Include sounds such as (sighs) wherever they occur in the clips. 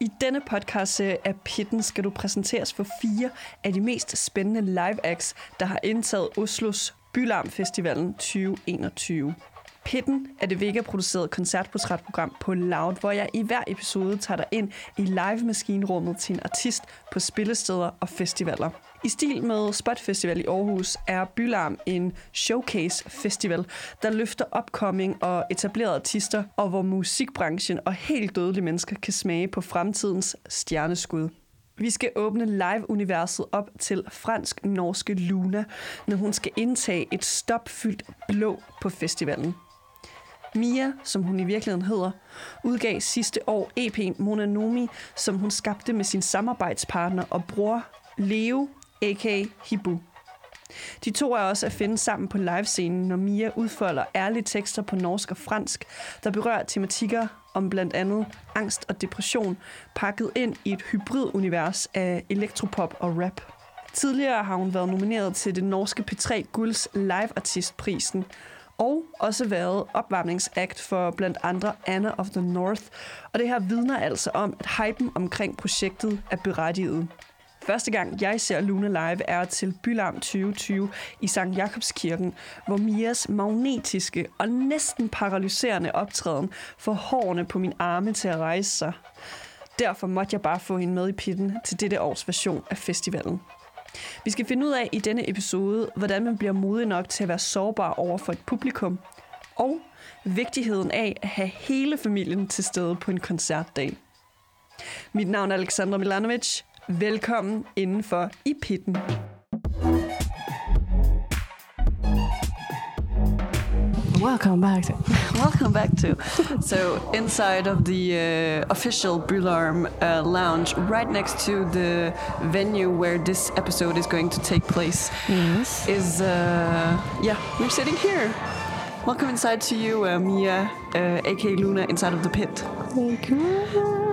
I denne podcast af Pitten skal du præsenteres for fire af de mest spændende live acts, der har indtaget Oslos Bylarm Festivalen 2021. Pitten er det Vega-producerede koncertportrætprogram på Loud, hvor jeg i hver episode tager dig ind i live-maskinrummet til en artist på spillesteder og festivaler. I stil med Spot Festival i Aarhus er Bylarm en showcase-festival, der løfter upcoming og etablerede artister, og hvor musikbranchen og helt dødelige mennesker kan smage på fremtidens stjerneskud. Vi skal åbne live-universet op til fransk-norske Luna, når hun skal indtage et stopfyldt blå på festivalen. Mia, som hun i virkeligheden hedder, udgav sidste år EP'en Monanomi, som hun skabte med sin samarbejdspartner og bror Leo, a.k.a. Hibu. De to er også at finde sammen på livescenen, når Mia udfolder ærlige tekster på norsk og fransk, der berører tematikker om blandt andet angst og depression, pakket ind i et hybridunivers af elektropop og rap. Tidligere har hun været nomineret til det norske P3 Gulds live-artistprisen, og også været opvarmningsakt for blandt andre Anna of the North, og det her vidner altså om, at hypen omkring projektet er berettiget. Første gang jeg ser Luna live er til Bylarm 2020 i Sankt Jakobskirken, hvor Mias magnetiske og næsten paralyserende optræden får hårene på min arme til at rejse sig. Derfor måtte jeg bare få hende med i pitten til dette års version af festivalen. Vi skal finde ud af i denne episode, hvordan man bliver modig nok til at være sårbar over for et publikum, og vigtigheden af at have hele familien til stede på en koncertdag. Mit navn er Alexandra Milanovic. Velkommen indenfor i pitten. Welcome back. To- (laughs) Welcome back to. So, inside of the uh, official Bylarm uh, lounge, right next to the venue where this episode is going to take place, yes. is uh, yeah, we're sitting here. Welcome inside to you, uh, Mia, uh, aka Luna, inside of the pit. Thank you.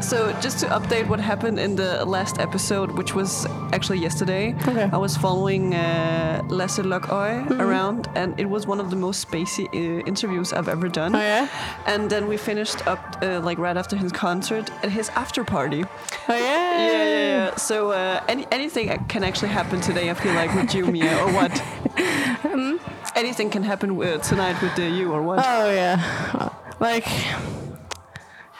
So, just to update what happened in the last episode, which was actually yesterday, Okay. I was following uh, Lasse Lokoy around, and it was one of the most spacey uh, interviews I've ever done. Oh yeah. And then we finished up uh, like right after his concert at his after party. Oh yeah. Yeah, yeah, yeah. So uh, any anything can actually happen today. I feel like with you, Mia, or what? (laughs) Anything can happen uh, tonight with uh, you, or what? Oh yeah. Like.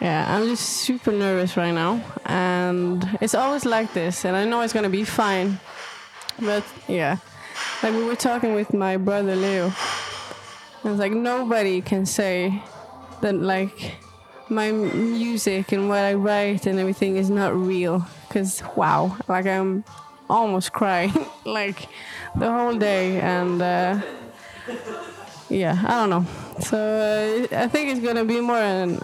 Yeah, I'm just super nervous right now, and it's always like this, and I know it's gonna be fine, but yeah, like we were talking with my brother Leo, and it's like nobody can say that like my music and what I write and everything is not real, cause wow, like I'm almost crying (laughs) like the whole day, and uh, yeah, I don't know. So uh, I think it's gonna be more an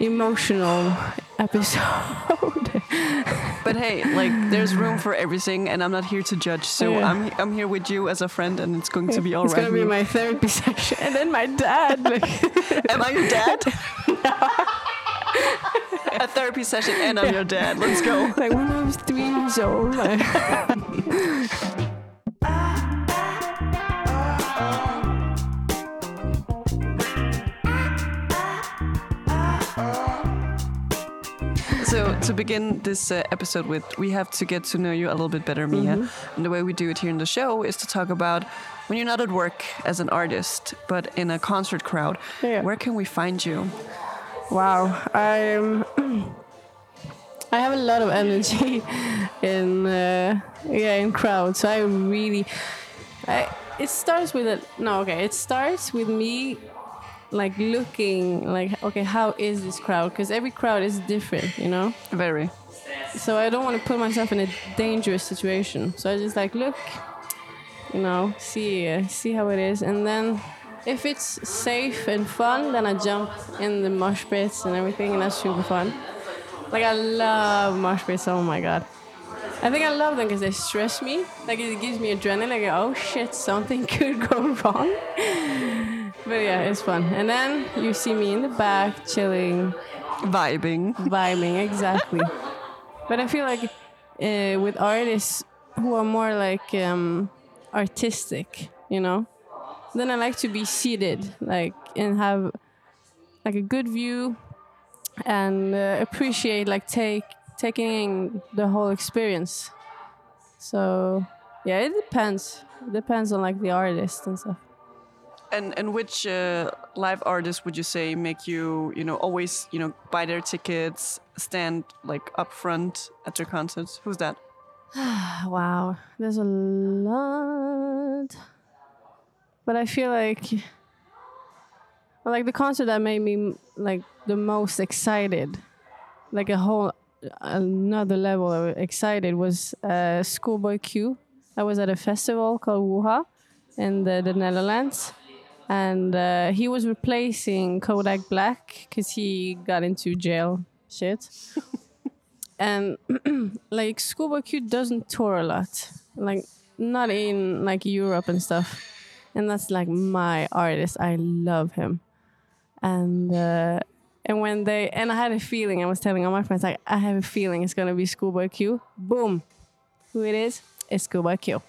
emotional episode. (laughs) But hey, like there's room for everything, and I'm not here to judge. So Yeah. I'm I'm here with you as a friend, and it's going to be all it's right. gonna be my therapy session, and then my dad. Like, (laughs) Am I your dad? (laughs) A therapy session, and I'm your dad. Let's go. like when I was three years old. So to begin this uh, episode with, we have to get to know you a little bit better, Mia. Mm-hmm. And the way we do it here in the show is to talk about when you're not at work as an artist, but in a concert crowd. Yeah. Where can we find you? wow, I'm. (clears throat) I have a lot of energy (laughs) in uh, yeah in crowds. I really, I, it starts with a no okay. It starts with me like looking like okay how is this crowd because every crowd is different you know Very. so i don't want to put myself in a dangerous situation so i just like look you know see uh, see how it is and then if it's safe and fun then i jump in the mosh pits and everything and that's super fun like i love mosh pits oh my god I think I love them because they stress me. Like it gives me adrenaline. Like oh shit, something (laughs) could go wrong. But yeah, it's fun. And then you see me in the back, chilling, Vibing. vibing, exactly. (laughs) but I feel like uh, with artists who are more like um, artistic, you know, then I like to be seated, like, and have like a good view and uh, appreciate, like, take taking the whole experience. So yeah, it depends. It depends on like the artist and stuff. And and which uh, live artists would you say make you you know always you know buy their tickets, stand like up front at their concerts? Who's that? (sighs) Wow, there's a lot. But I feel like, like the concert that made me like the most excited, like a whole another level of excited was uh, Schoolboy Q. I was at a festival called Woo Hah in the, the Netherlands, and uh, he was replacing Kodak Black because he got into jail shit. and (laughs) (clears throat) like Schoolboy Q doesn't tour a lot, like not in like Europe and stuff. And that's like my artist. I love him, and uh, and when they and I had a feeling. I was telling all my friends like I have a feeling it's gonna be Schoolboy Q. Boom, who it is? It's Schoolboy Q.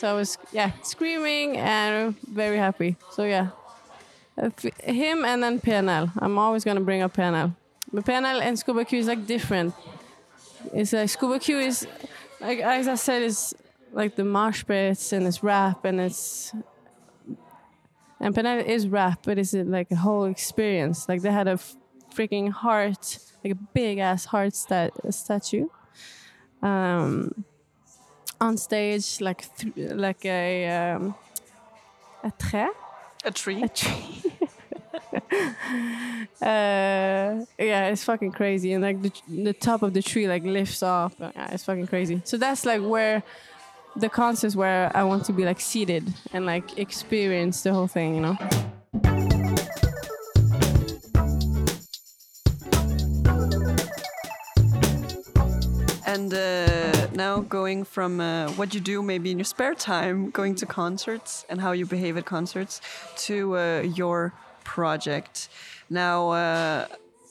So I was yeah screaming and very happy. So yeah, Uh, him and then PNL. I'm always gonna bring up PNL. But PNL and Schoolboy Q is like different. It's like Schoolboy Q is like as I said, it's like the mosh pits and it's rap and it's and PNL is rap, but it's like a whole experience. Like they had a freaking heart, like a big ass heart stat- statue. Um, on stage, like th- like a um, a trait, A tree. a tree. (laughs) uh, yeah, it's fucking crazy, and like the the top of the tree like lifts off. Yeah, it's fucking crazy. So that's like where the concerts where I want to be like seated and like experience the whole thing, you know. Now going from uh, what you do maybe in your spare time, going to concerts and how you behave at concerts, to uh, your project. Now, uh,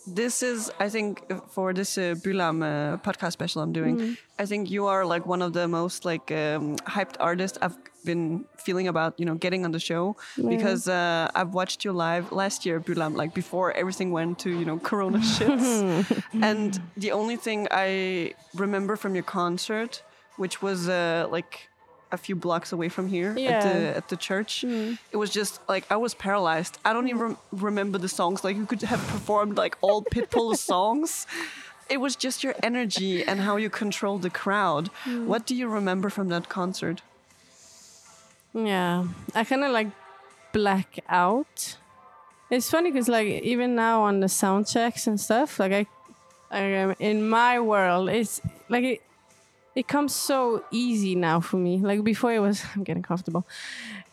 this is, I think, for this uh, Bylarm uh, podcast special I'm doing, I think you are like one of the most like um, hyped artists I've been feeling about, you know, getting on the show because uh, I've watched you live last year, Bylarm, like before everything went to, you know, Corona (laughs) shits. and the only thing I remember from your concert, which was uh, like a few blocks away from here at the at the church, it was just like I was paralyzed. I don't even rem- remember the songs. Like you could have performed like all Pitbull (laughs) songs. It was just your energy and how you controlled the crowd. What do you remember from that concert? Yeah, I kind of like black out. It's funny because like even now on the sound checks and stuff, like I, I um, in my world, it's like it, it comes so easy now for me. Like before, it was (laughs) I'm getting comfortable.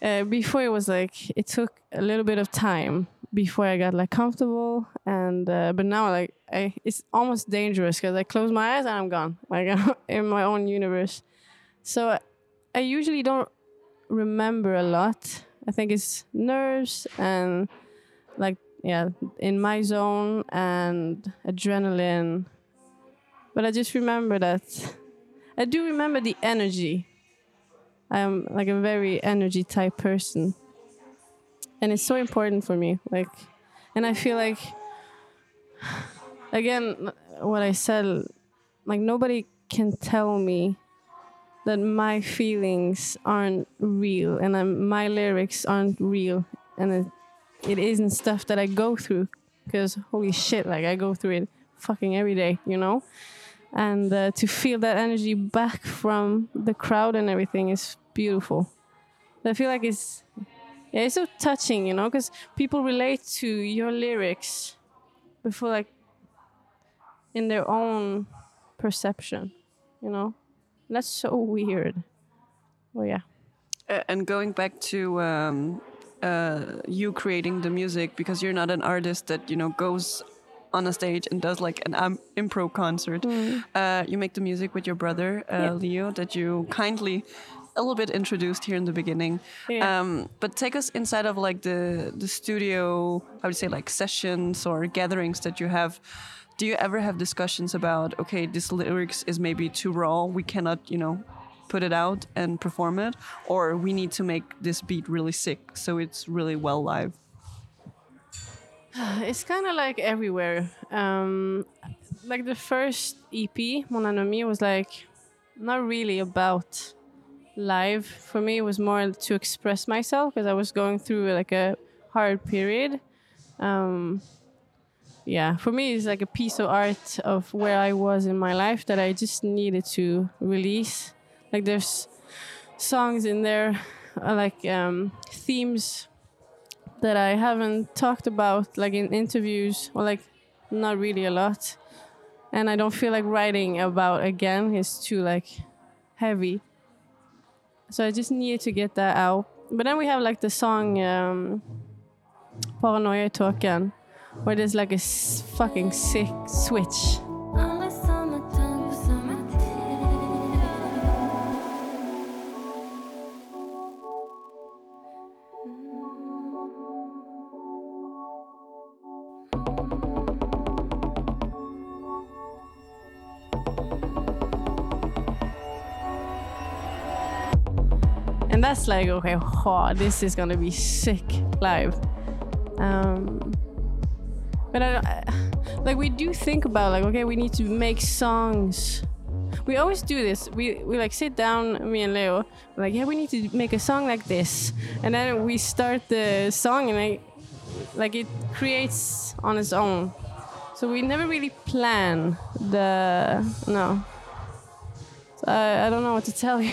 Uh, before it was like it took a little bit of time before I got like comfortable, and uh, but now like I, it's almost dangerous because I close my eyes and I'm gone, like (laughs) I'm in my own universe. So I usually don't remember a lot. I think it's nerves and like yeah, in my zone and adrenaline. But I just remember that I do remember the energy. I'm like a very energy type person. And it's so important for me. Like and I feel like again what I said like nobody can tell me that my feelings aren't real and um, my lyrics aren't real and it, it isn't stuff that I go through. Because holy shit like I go through it fucking every day you know? And uh, to feel that energy back from the crowd and everything is beautiful. I feel like it's yeah it's so touching you know? Because people relate to your lyrics before like in their own perception you know that's so weird. Well, yeah. Uh, and going back to um, uh, you creating the music because you're not an artist that you know goes on a stage and does like an um, improv concert. Uh, you make the music with your brother uh, Yeah. Leo that you kindly a little bit introduced here in the beginning. Yeah. Um, but take us inside of like the the studio. I would say like sessions or gatherings that you have. Do you ever have discussions about okay, this lyrics is maybe too raw. We cannot, you know, put it out and perform it, or we need to make this beat really sick so it's really well live. (sighs) It's kind of like everywhere. Um, like the first EP, Mon was like not really about live. For me, it was more to express myself because I was going through like a hard period. Um, yeah, for me, it's like a piece of art of where I was in my life that I just needed to release. Like there's songs in there, uh, like um, themes that I haven't talked about like in interviews or like not really a lot. And I don't feel like writing about again. It's too like heavy. So I just needed to get that out. But then we have like the song um, Paranoia i tåken where there's like a s- fucking sick switch. Alla samma tanke på samma tid and that's like okay oh, this is gonna be sick live um but I, like we do think about like okay we need to make songs. We always do this. We we like sit down me and leo like yeah we need to make a song like this. And then we start the song and like like it creates on its own. So we never really plan the no I, I don't know what to tell you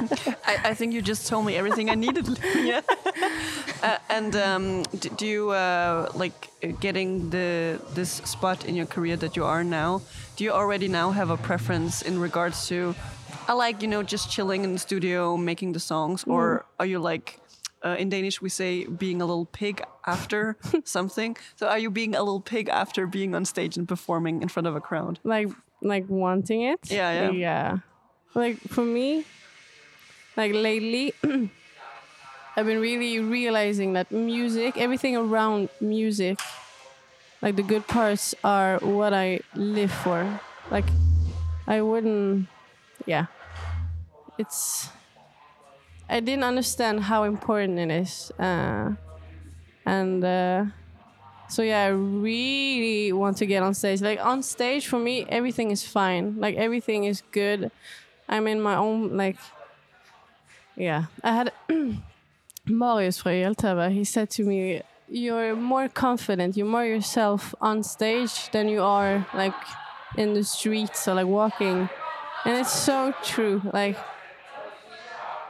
(laughs) I, I think you just told me everything I needed. (laughs) yeah. Uh, and um, d- do you uh, like getting the this spot in your career that you are now? Do you already now have a preference in regards to? I like you know just chilling in the studio making the songs, or are you like? Uh, in Danish, we say being a little pig after (laughs) something. So, are you being a little pig after being on stage and performing in front of a crowd? like like wanting it. Yeah, yeah. Yeah. Like for me, like lately, (clears throat) I've been really realizing that music, everything around music, like the good parts are what I live for. Like I wouldn't yeah. It's I didn't understand how important it is. Uh, and uh, so yeah, I really want to get on stage. Like on stage for me, everything is fine. Like everything is good. I'm in my own like yeah. I had (clears throat) Marius from ELTV. He said to me, "You're more confident. You're more yourself on stage than you are like in the streets or like walking." And it's so true. Like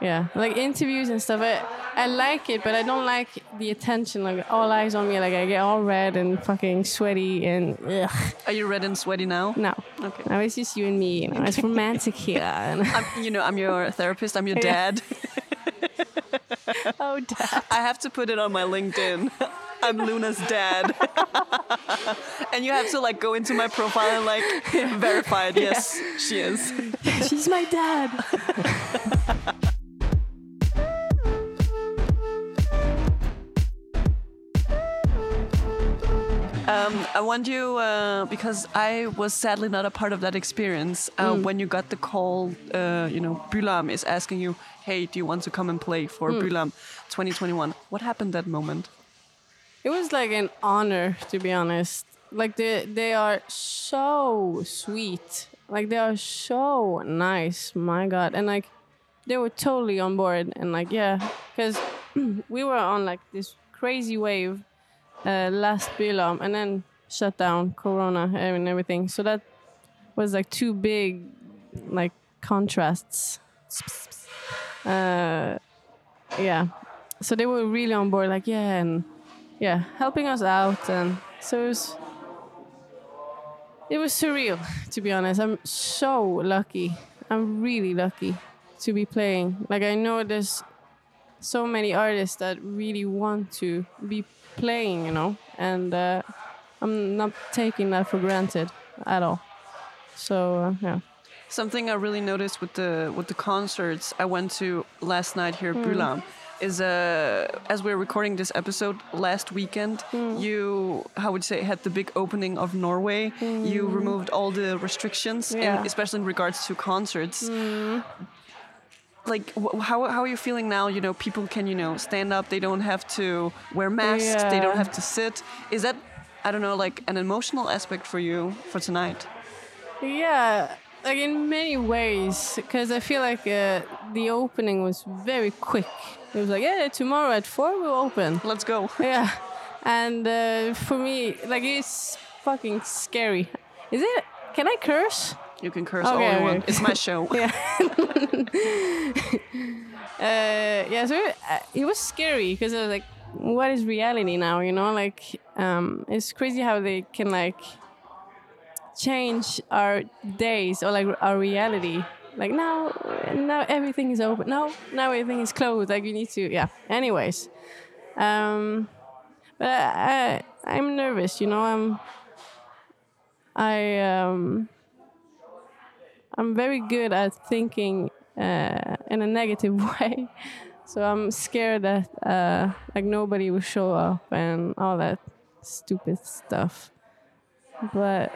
yeah, like interviews and stuff. I, I like it, but I don't like the attention. Like all eyes on me. Like I get all red and fucking sweaty and ugh. Are you red and sweaty now? No, Okay. now it's just you and me. You know, it's romantic here. (laughs) I'm, you know, I'm your therapist. I'm your Yeah. dad. (laughs) oh, dad. I have to put it on my LinkedIn. (laughs) I'm Luna's dad. and you have to like go into my profile and like verify it. Yes, she is. She's my dad. Um, I want you uh, because I was sadly not a part of that experience. Uh, When you got the call, uh, you know, Bylarm is asking you, "Hey, do you want to come and play for Bylarm 2021?" What happened that moment? It was like an honor, to be honest. Like they they are so sweet. Like they are so nice. My God, and like they were totally on board. And like yeah, because (clears throat) we were on like this crazy wave uh, last Bylarm, and then shut down, Corona and everything. So that was like two big like contrasts. Uh, yeah. So they were really on board. Like yeah, and yeah, helping us out, and so it was. It was surreal, to be honest. I'm so lucky. I'm really lucky to be playing. Like I know there's so many artists that really want to be playing, you know, and uh, I'm not taking that for granted at all. So uh, yeah, Something I really noticed with the with the concerts I went to last night here at Bylarm is uh as we're recording this episode last weekend you how would you say had the big opening of Norway. You removed all the restrictions Yeah. and especially in regards to concerts like how, how are you feeling now you know people can you know stand up they don't have to wear masks they don't have to sit is that i don't know like an emotional aspect for you for tonight Yeah, like in many ways, because I feel like uh, the opening was very quick. It was like, yeah, tomorrow at four we'll open. let's go (laughs) Yeah, and uh, for me, like it's fucking scary. Is it? Can I curse? You can curse all you okay. want it's my (laughs) show Yeah. uh, yeah, so it, uh, it was scary because I was like, what is reality now? You know, like um, it's crazy how they can like change our days or like our reality. Like now, now everything is open. No, now everything is closed. Like you need to, yeah. Anyways, um, but I, I, I'm nervous. You know, I'm. I um. I'm very good at thinking uh, in a negative (laughs) way. So I'm scared that uh, like nobody will show up and all that stupid stuff. But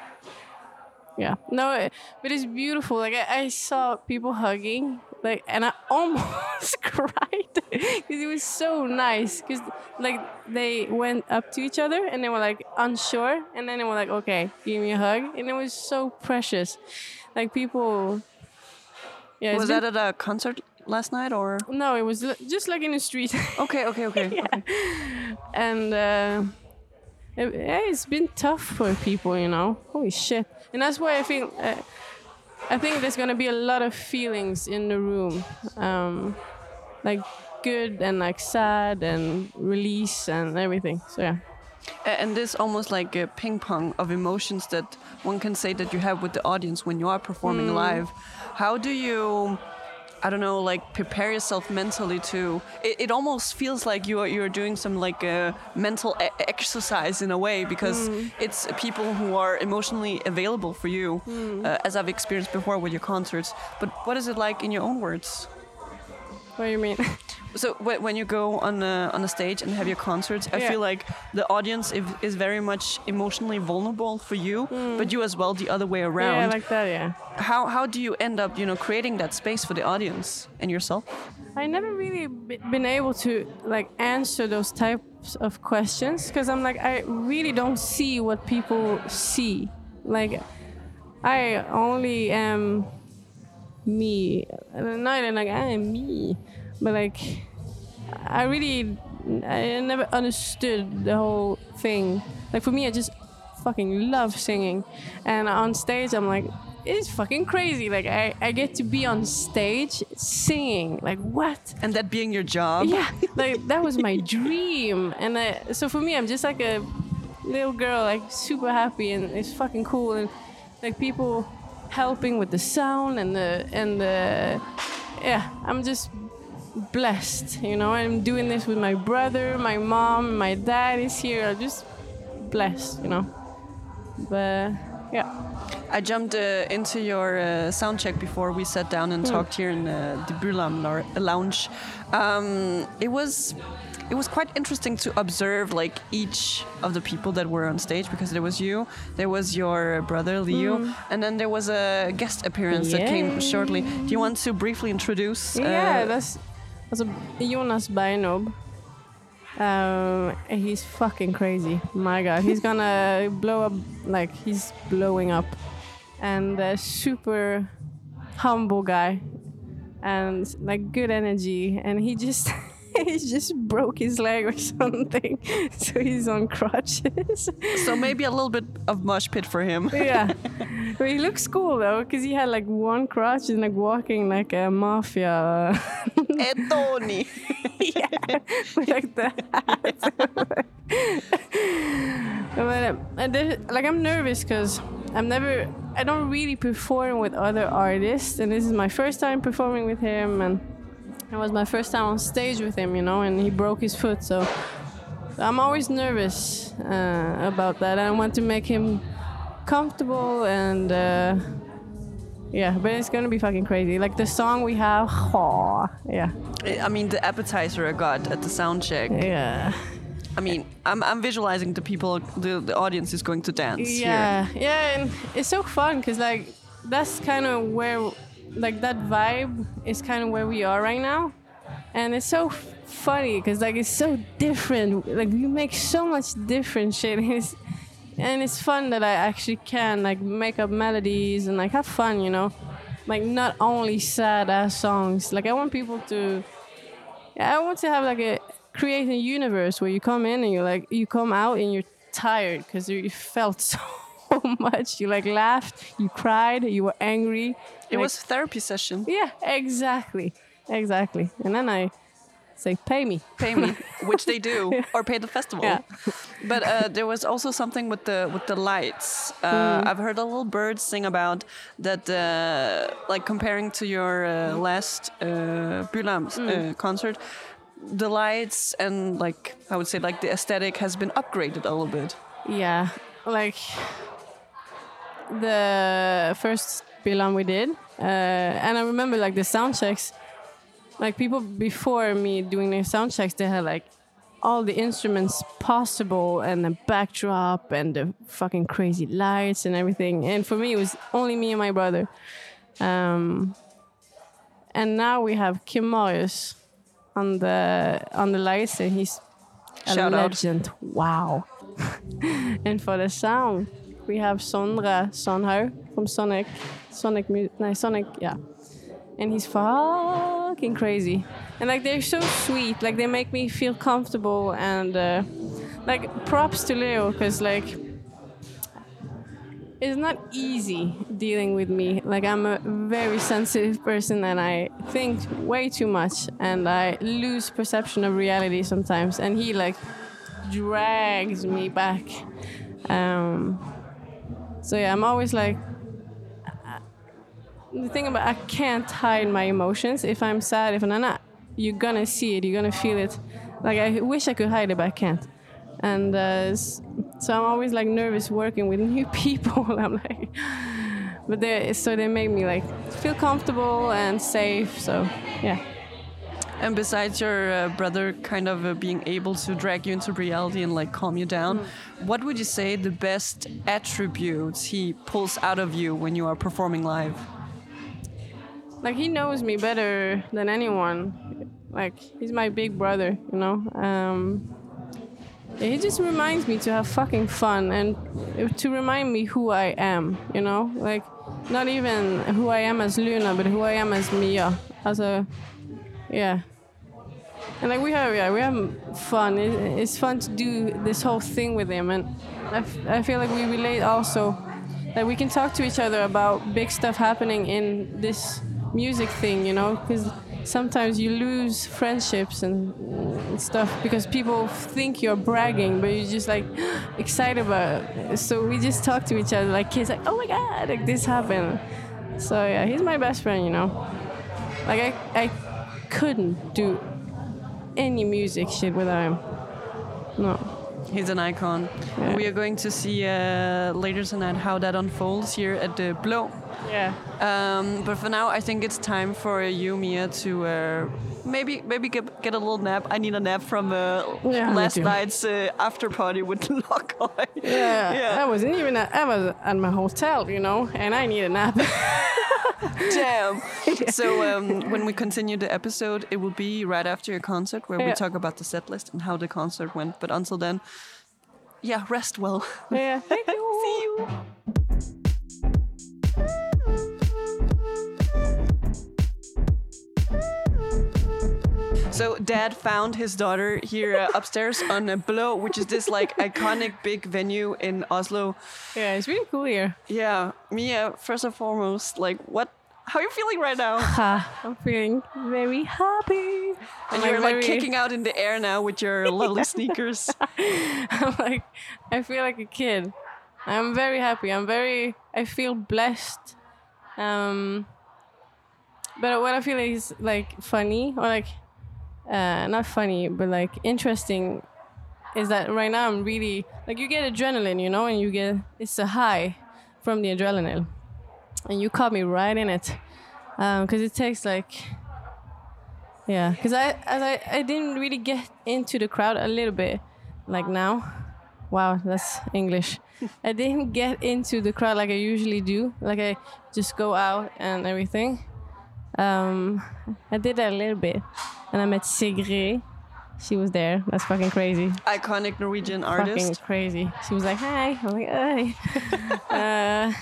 yeah, no, it, but it's beautiful. Like I, I saw people hugging, like, and I (laughs) almost (laughs) cried because it was so nice. Because like they went up to each other and they were like unsure, and then they were like, "Okay, give me a hug," and it was so precious. Like people, yeah. was that at a concert last night or no, it was just like in the street. (laughs) okay okay okay, okay. and uh, it, yeah, it's been tough for people, you know. Holy shit! And that's why I think uh, I think there's gonna be a lot of feelings in the room, um, like good and like sad and release and everything. So yeah. And this almost like a ping pong of emotions that one can say that you have with the audience when you are performing hmm. live. How do you i don't know like prepare yourself mentally to it, it almost feels like you are you're doing some like a mental e- exercise in a way because hmm. it's people who are emotionally available for you hmm. uh, as i've experienced before with your concerts. But what is it like in your own words? What do you mean? (laughs) so when you go on a, on a stage and have your concerts, I Yeah. feel like the audience is, very much emotionally vulnerable for you, hmm. but you as well the other way around. Yeah, like that. Yeah. how how do you end up, you know, creating that space for the audience and yourself? I never really b- been able to like answer those types of questions because I'm like I really don't see what people see. Like I only am me. Not even like I am me, but like I really I never understood the whole thing. Like for me, I just fucking love singing, and on stage I'm like. It's fucking crazy. Like I, I get to be on stage singing. Like what? And that being your job? Yeah, like that was my dream. And I, so for me, I'm just like a little girl, like super happy, and it's fucking cool. And like people helping with the sound and the and the yeah, I'm just blessed. You know, I'm doing this with my brother, my mom, my dad is here. I'm just blessed. You know, but yeah. I jumped uh, into your uh, sound check before we sat down and talked here in uh, the Bylarm lounge. Um, it was it was quite interesting to observe like each of the people that were on stage because there was you, there was your brother Leo, and then there was a guest appearance that came shortly. Do you want to briefly introduce? Yeah, uh, that's alltså Jonas Bergnob. Um, he's fucking crazy. My God, he's gonna (laughs) blow up like he's blowing up, and a super humble guy, and like good energy. And he just (laughs) (laughs) he just broke his leg or (laughs) something, so he's on crutches. (laughs) so maybe a little bit of mosh pit for him. yeah, but he looks cool though, cause he had like one crutch and like walking like a mafia. Eh, Tony. like that. but um, and like I'm nervous because I'm never, I don't really perform with other artists, and this is my first time performing with him, and it was my first time on stage with him, you know, and he broke his foot, so I'm always nervous uh, about that. I want to make him comfortable and. Uh, yeah, but it's gonna be fucking crazy. Like the song we have, oh, (laughs) yeah, I mean, the appetizer I got at the sound check. yeah, I mean, I'm, I'm visualizing the people, the, the audience is going to dance here. yeah, yeah, and it's so fun because like that's kind of where, like that vibe is kind of where we are right now, and it's so funny because like it's so different. Like we make so much different shit. (laughs) It's, and it's fun that I actually can like make up melodies and like have fun, you know, like not only sad ass songs. Like I want people to, I want to have like a create a universe where you come in and you're like you come out and you're tired because you felt (laughs) so (laughs) much. You like laughed, you cried, you were angry. It like- was therapy session. yeah, exactly, exactly. And then I say, pay me. Pay me, (laughs) which they do, or pay the festival. Yeah. But uh, there was also something with the with the lights. Uh, I've heard a little bird sing about that, uh, like comparing to your uh, last uh, Bylarm uh, concert. The lights and like I would say like the aesthetic has been upgraded a little bit. Yeah, like the first Bylarm we did, uh, and I remember like the sound checks. Like people before me doing their sound checks, they had like all the instruments possible and the backdrop and the fucking crazy lights and everything. And for me, it was only me and my brother. Um, and now we have Kim Marius on the on the lights, and he's a Shout out. legend. Wow. (laughs) and for the sound, we have Sondre Sonhaug from Sonic, Sonic, no, Sonic, yeah. And he's fucking crazy. And like they're so sweet, like they make me feel comfortable and uh, like props to Leo because like it's not easy dealing with me. Like I'm a very sensitive person and I think way too much and I lose perception of reality sometimes. And he like drags me back. Um, so yeah, I'm always like. The thing about I can't hide my emotions. If I'm sad, if I'm not, you're gonna see it. You're gonna feel it. Like I wish I could hide it, but I can't. And uh, so I'm always like nervous working with (laughs) new people. (laughs) I'm like, but they so they make me like feel comfortable and safe. So yeah. And besides your uh, brother kind of uh, being able to drag you into reality and like calm you down, what would you say the best attributes he pulls out of you when you are performing live? like he knows me better than anyone. Like he's my big brother you know? Um he just reminds me to have fucking fun and to remind me who i am you know? Like not even who i am as luna but who i am as mia as a yeah and like we have yeah we have fun it, it's fun to do this whole thing with him and I, I feel like we relate also that we can talk to each other about big stuff happening in this music thing, you know, because sometimes you lose friendships and and stuff because people think you're bragging, but you're just like (gasps) excited about it. So we just talk to each other like kids, like, oh my god, like this happened. So yeah, he's my best friend, you know. Like I, I couldn't do any music shit without him. No. He's an icon. Yeah. We are going to see uh, later tonight how that unfolds here at the Blå. Yeah. Um, but for now, I think it's time for you, Mia, to uh, maybe maybe get, get a little nap. I need a nap from uh, Yeah, last night's uh, after party with (laughs) Lokoy. Yeah, Yeah. I wasn't even at, I was at my hotel, you know, and I need a nap. (laughs) Damn. (laughs) so um, when we continue the episode, it will be right after your concert where we talk about the set list and how the concert went. But until then, yeah, rest well. yeah, thank you. See you. So dad found his daughter here uh, upstairs on a Blå, which is this like iconic big venue in Oslo. Yeah, it's really cool here. Yeah, Mia, first and foremost, like what how are you feeling right now? I'm feeling very happy. And I'm you're like very- kicking out in the air now with your (laughs) lovely sneakers. (laughs) I'm like, I feel like a kid. I'm very happy. I'm very, I feel blessed. Um, but what I feel is like funny or like, uh, not funny, but like interesting is that right now I'm really, like you get adrenaline, you know, and you get, it's a high from the adrenaline. and you caught me right in it, because it takes like, yeah, because I as I I didn't really get into the crowd a little bit, like now. Wow, that's English. (laughs) I didn't get into the crowd like I usually do. Like I just go out and everything. Um, I did that a little bit, and I met Sigrid. She was there. That's fucking crazy. Iconic Norwegian artist. Fucking crazy. She was like, "Hi." I'm like, "Hi." (laughs) uh,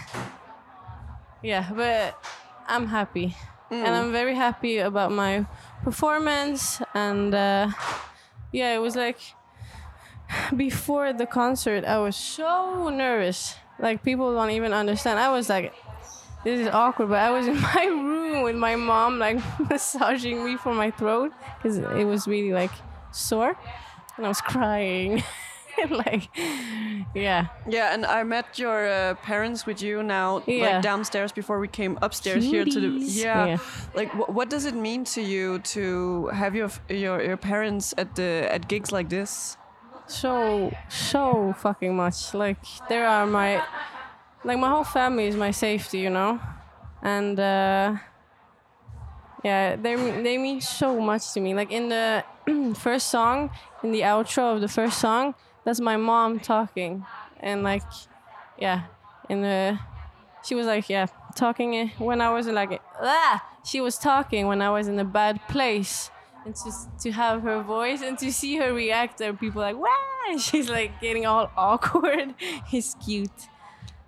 yeah, but I'm happy, and I'm very happy about my performance. And uh, yeah, it was like before the concert, I was so nervous. Like people don't even understand. I was like, this is awkward, but I was (laughs) in my room with my mom, like (laughs) massaging me for my throat because it was really like sore, and I was crying. (laughs) like, yeah, Yeah, and I met your uh, parents with you now, Yeah. like downstairs before we came upstairs here to the. Yeah, Yeah. like wh- what does it mean to you to have your your your parents at the at gigs like this? so so fucking much. Like there are my, like my whole family is my safety, you know, and uh, yeah, they they mean so much to me. Like in the (clears throat) first song, in the outro of the first song, that's my mom talking, and like, yeah, in the, she was like, yeah, talking when I was like, ah, she was talking when I was in a bad place. And just to have her voice and to see her react, there people like, wow, (laughs) she's like getting all (laughs) awkward. it's cute.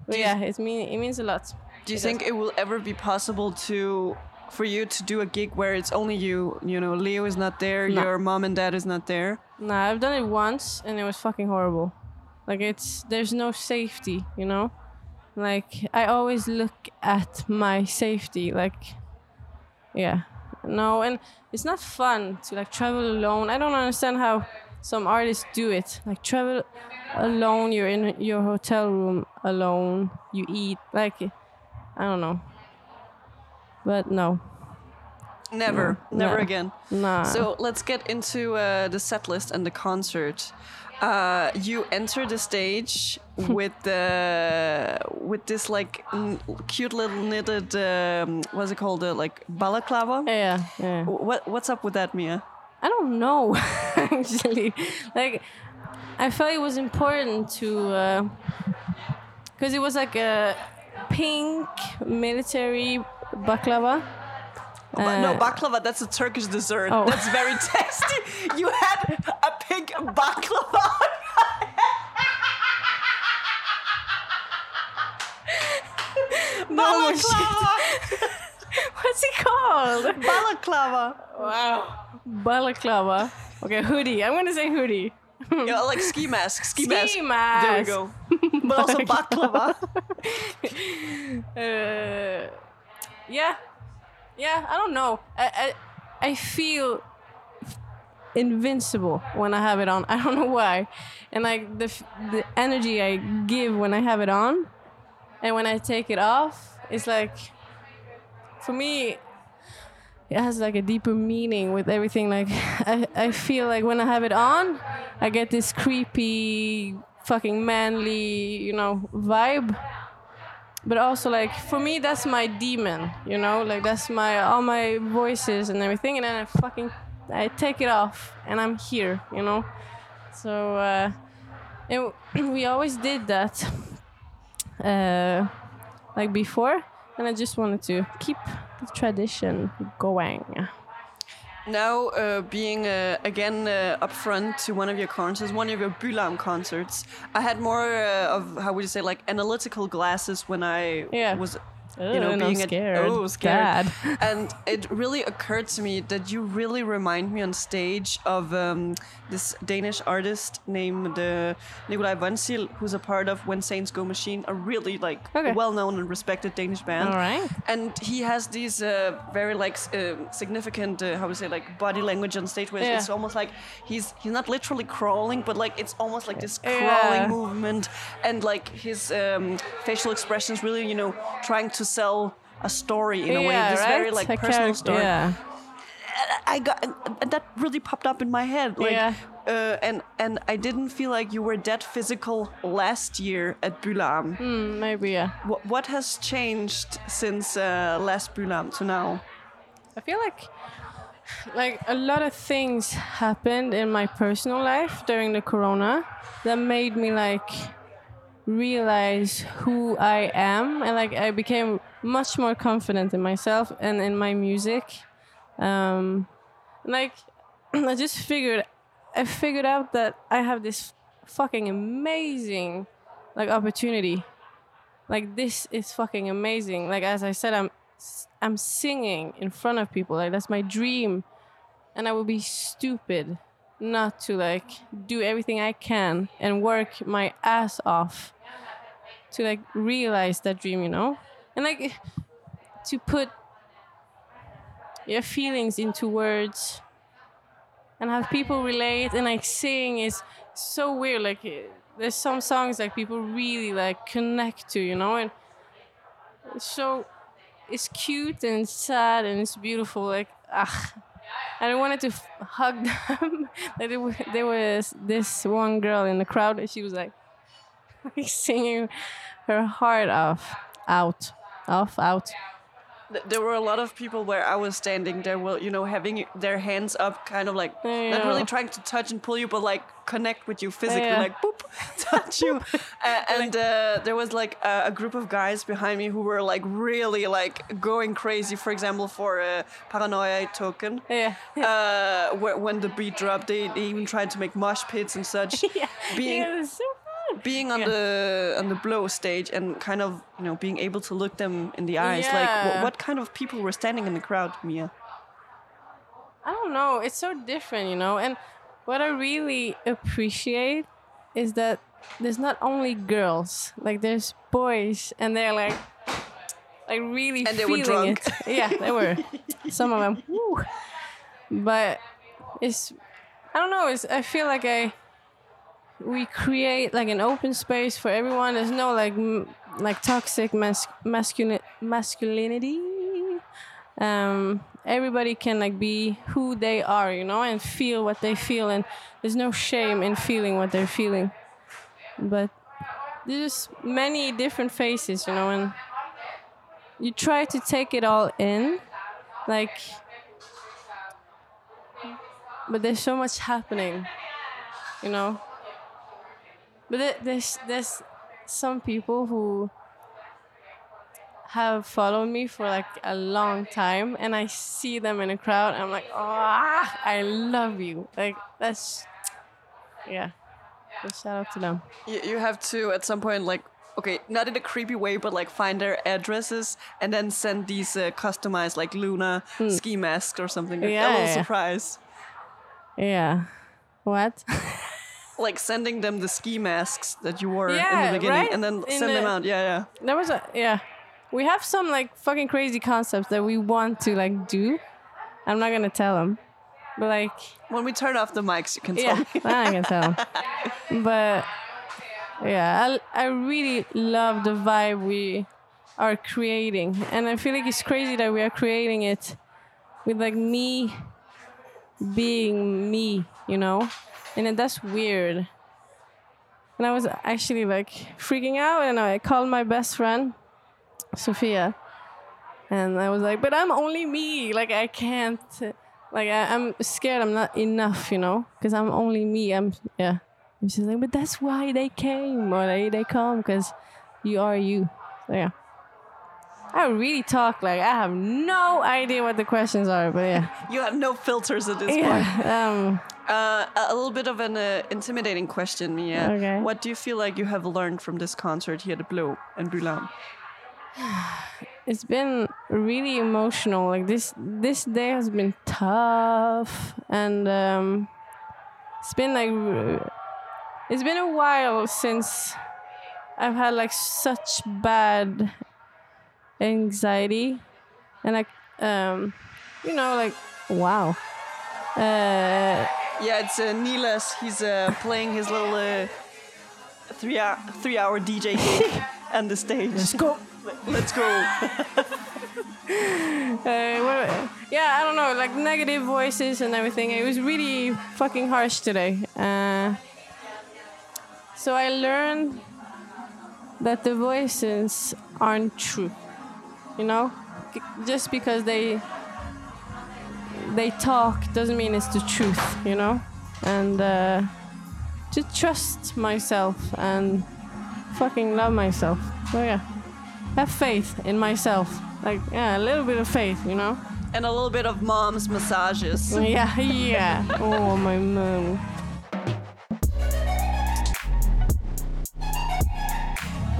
But yeah, it mean it means a lot. Do you It think it will ever be possible to for you to do a gig where it's only you? You know, Leo is not there, No. your mom and dad is not there. Nah, I've done it once and it was fucking horrible. Like it's there's no safety, you know? Like I always look at my safety like yeah. No, and it's not fun to like travel alone. I don't understand how some artists do it. Like travel alone, you're in your hotel room alone, you eat like I don't know. But no. Never, No. never No. again. Nah. So let's get into uh, the set list and the concert. Uh, you enter the stage (laughs) with the with this like n- cute little knitted um, what's it called uh, like balaclava. yeah, yeah. What what's up with that, Mia? I don't know (laughs) actually. Like I felt it was important to because it was like a pink military baklava. Ba- no, Uh, baklava. That's a Turkish dessert. Oh. That's very (laughs) tasty. You had a pink baklava. No, (laughs) What's it called? balaclava. Wow. Balaclava. Okay, hoodie. I'm gonna say hoodie. Yeah, like ski mask. Ski, Ski mask. There we go. But also baklava. (laughs) Uh, yeah, yeah. I don't know. I, I I feel invincible when I have it on. (laughs) I don't know why, and like the the energy I give when I have it on, and when I take it off, it's like for me. It has like a deeper meaning with everything. Like (laughs) I, I feel like when I have it on, I get this creepy, fucking manly, you know, vibe but also like for me that's my demon you know like that's my all my voices and everything and then i fucking i take it off and i'm here you know so uh and (clears throat) we always did that uh like before and i just wanted to keep tradition going Now, uh, being uh, again uh, up front to one of your concerts, one of your Bylarm concerts, I had more uh, of how would you say like analytical glasses when I Yeah. was, Ugh, you know, I'm being at- scared. oh scared, Bad. (laughs) and it really occurred to me that you really remind me on stage of um, this Danish artist named uh, Nikolaj Vonsild, who's a part of When Saints Go Machine, a really like Okay. well-known and respected Danish band all right and he has these uh, very like uh, significant uh, how would you say like body language on stage where Yeah. it's almost like he's he's not literally crawling but like it's almost like this Yeah. crawling movement and like his um, facial expressions really you know trying to sell a story in a way yeah, this right? very like A personal story yeah I got that really popped up in my head. Like, Yeah. uh, and and I didn't feel like you were that physical last year at Bylarm. Hmm, maybe yeah. What, what has changed since uh, last Bylarm to now? I feel like like a lot of things happened in my personal life during the corona that made me like realize who I am and like I became much more confident in myself and in my music. Um like (clears throat) I just figured I figured out that I have this fucking amazing like opportunity. Like this is fucking amazing. Like as I said I'm I'm singing in front of people. Like that's my dream. And I would be stupid not to like do everything I can and work my ass off to like realize that dream, you know? And like to put your feelings into words and have people relate and like sing is so weird. Like eh, there's some songs like people really like connect to, you know? And so it's cute and sad and it's beautiful. Like, ah, and I wanted to hug (laughs) them. like wa- there was this one girl in the crowd, and she was like, (laughs) singing her heart off, out, off, out. There were a lot of people where I was standing there, well, you know, having their hands up, kind of like not really trying to touch and pull you, but like connect with you physically, Yeah. like boop, (laughs) touch you. uh, (laughs) and uh, there was like a, a group of guys behind me who were like really like going crazy. For example, for uh, Paranoia Token. Yeah. Uh, wh- when the beat dropped, they, they even tried to make mosh pits and such. yeah. Being yeah, so. Being on Yeah. the on the Blå stage and kind of you know being able to look them in the eyes like Yeah. what, what kind of people were standing in the crowd mia I don't know. It's so different, you know. And what I really appreciate is that there's not only girls, like there's boys, and they're like, like really And they were feeling drunk. it. (laughs) Yeah, they were. Some of them. Woo. (laughs) But it's, I don't know. It's I feel like I, we create like an open space for everyone. There's no like like toxic mas- masculin masculinity um, everybody can like be who they are, you know, and feel what they feel, and there's no shame in feeling what they're feeling. But there's many different faces, you know, and you try to take it all in, like. But there's so much happening, you know. But there- there's there's some people who have followed me for like a long time and I see them in a crowd I'm like, oh, I love you. Like that's yeah. So shout out to them. you, you have to at some point like okay not in a creepy way but like find their addresses and then send these uh, customized like luna ski masks or something Hmm. Yeah, a little yeah. surprise Yeah. What? (laughs) like sending them the ski masks that you wore in the beginning right? and then In send them out yeah yeah There was a yeah. We have some like fucking crazy concepts that we want to like do. I'm not gonna tell them, but like when we turn off the mics you can tell yeah, me (laughs) I can tell. (laughs) But yeah, I, I really love the vibe we are creating, and I feel like it's crazy that we are creating it with like me being me, you know, and that's weird. And I was actually like freaking out, and I called my best friend, Sophia, and I was like, "But I'm only me. Like I can't." like I, I'm scared I'm not enough, you know, because I'm only me. I'm yeah. And she's like, but that's why they came or they they come because you are you. So yeah. I really talk like I have no idea what the questions are, but yeah, you have no filters at this point yeah. Um, Uh, a little bit of an uh, intimidating question, Mia. Okay. What do you feel like you have learned from this concert here at Blå and Bylarm? (sighs) it's been really emotional. Like this this day has been tough, and um, it's been like it's been a while since I've had like such bad anxiety, and like um, you know, like wow. Uh, Yeah, it's uh, Nilas. He's uh, playing his little uh, three hour three hour DJ gig (laughs) on the stage. Let's go. (laughs) Let's go. (laughs) Uh, yeah, I don't know, like negative voices and everything. It was really fucking harsh today. Uh, so I learned that the voices aren't true. You know, C- just because they they talk doesn't mean it's the truth. You know, and uh, to trust myself and fucking love myself. So yeah, have faith in myself. Like yeah, a little bit of faith. You know. And a little bit of mom's massages. Yeah, yeah. Oh, my mom.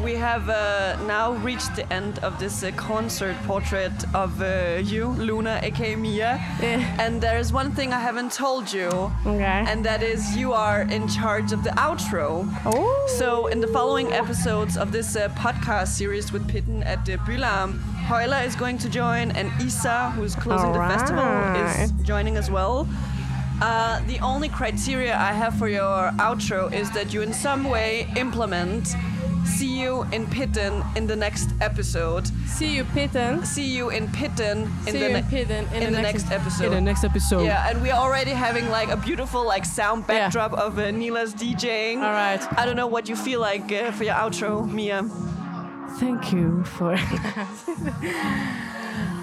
We have uh, now reached the end of this uh, concert portrait of uh, you, Luna, aka Mia. Yeah. And there is one thing I haven't told you, Okay. and that is you are in charge of the outro. oh. So, in the following episodes of this uh, podcast series with Pitten at the Bylarm, Hoyla is going to join, and Isa, who's closing the festival, is joining as well. Uh, the only criteria I have for your outro is that you, in some way, implement "See you in Pitten" in the next episode. See you, Pitten. See you in Pitten in See the ne- in Pitten in, in the, the next episode. In the next episode. Yeah, and we're already having like a beautiful like sound Yeah. backdrop of uh, Neela's DJing. All right. I don't know what you feel like uh, for your outro, Mia. Thank you for. (laughs)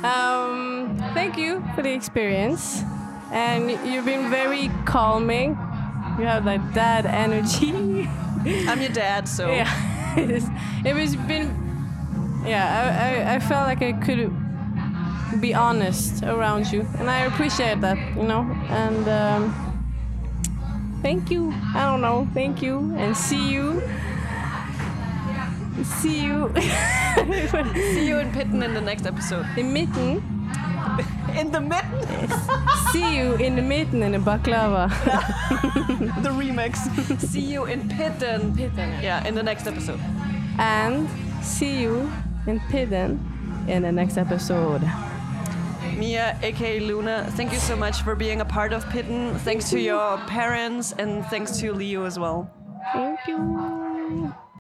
um, thank you for the experience, and you've been very calming. You have like dad energy. I'm your dad, so (laughs) yeah, (laughs) it, was been. Yeah, I, I, I felt like I could be honest around you, and I appreciate that, you know. And um, thank you. I don't know. Thank you, and see you. See you. (laughs) see you in Pitten in the next episode. in mitten. In the mitten, (laughs) See you in the mitten in the baklava. (laughs) the remix. see you in Pitten. Pitten. Yeah, in the next episode. and see you in pitten in the next episode. Mia, aka Luna, thank you so much for being a part of Pitten. Thanks to your parents and thanks to Leo as well. Thank you.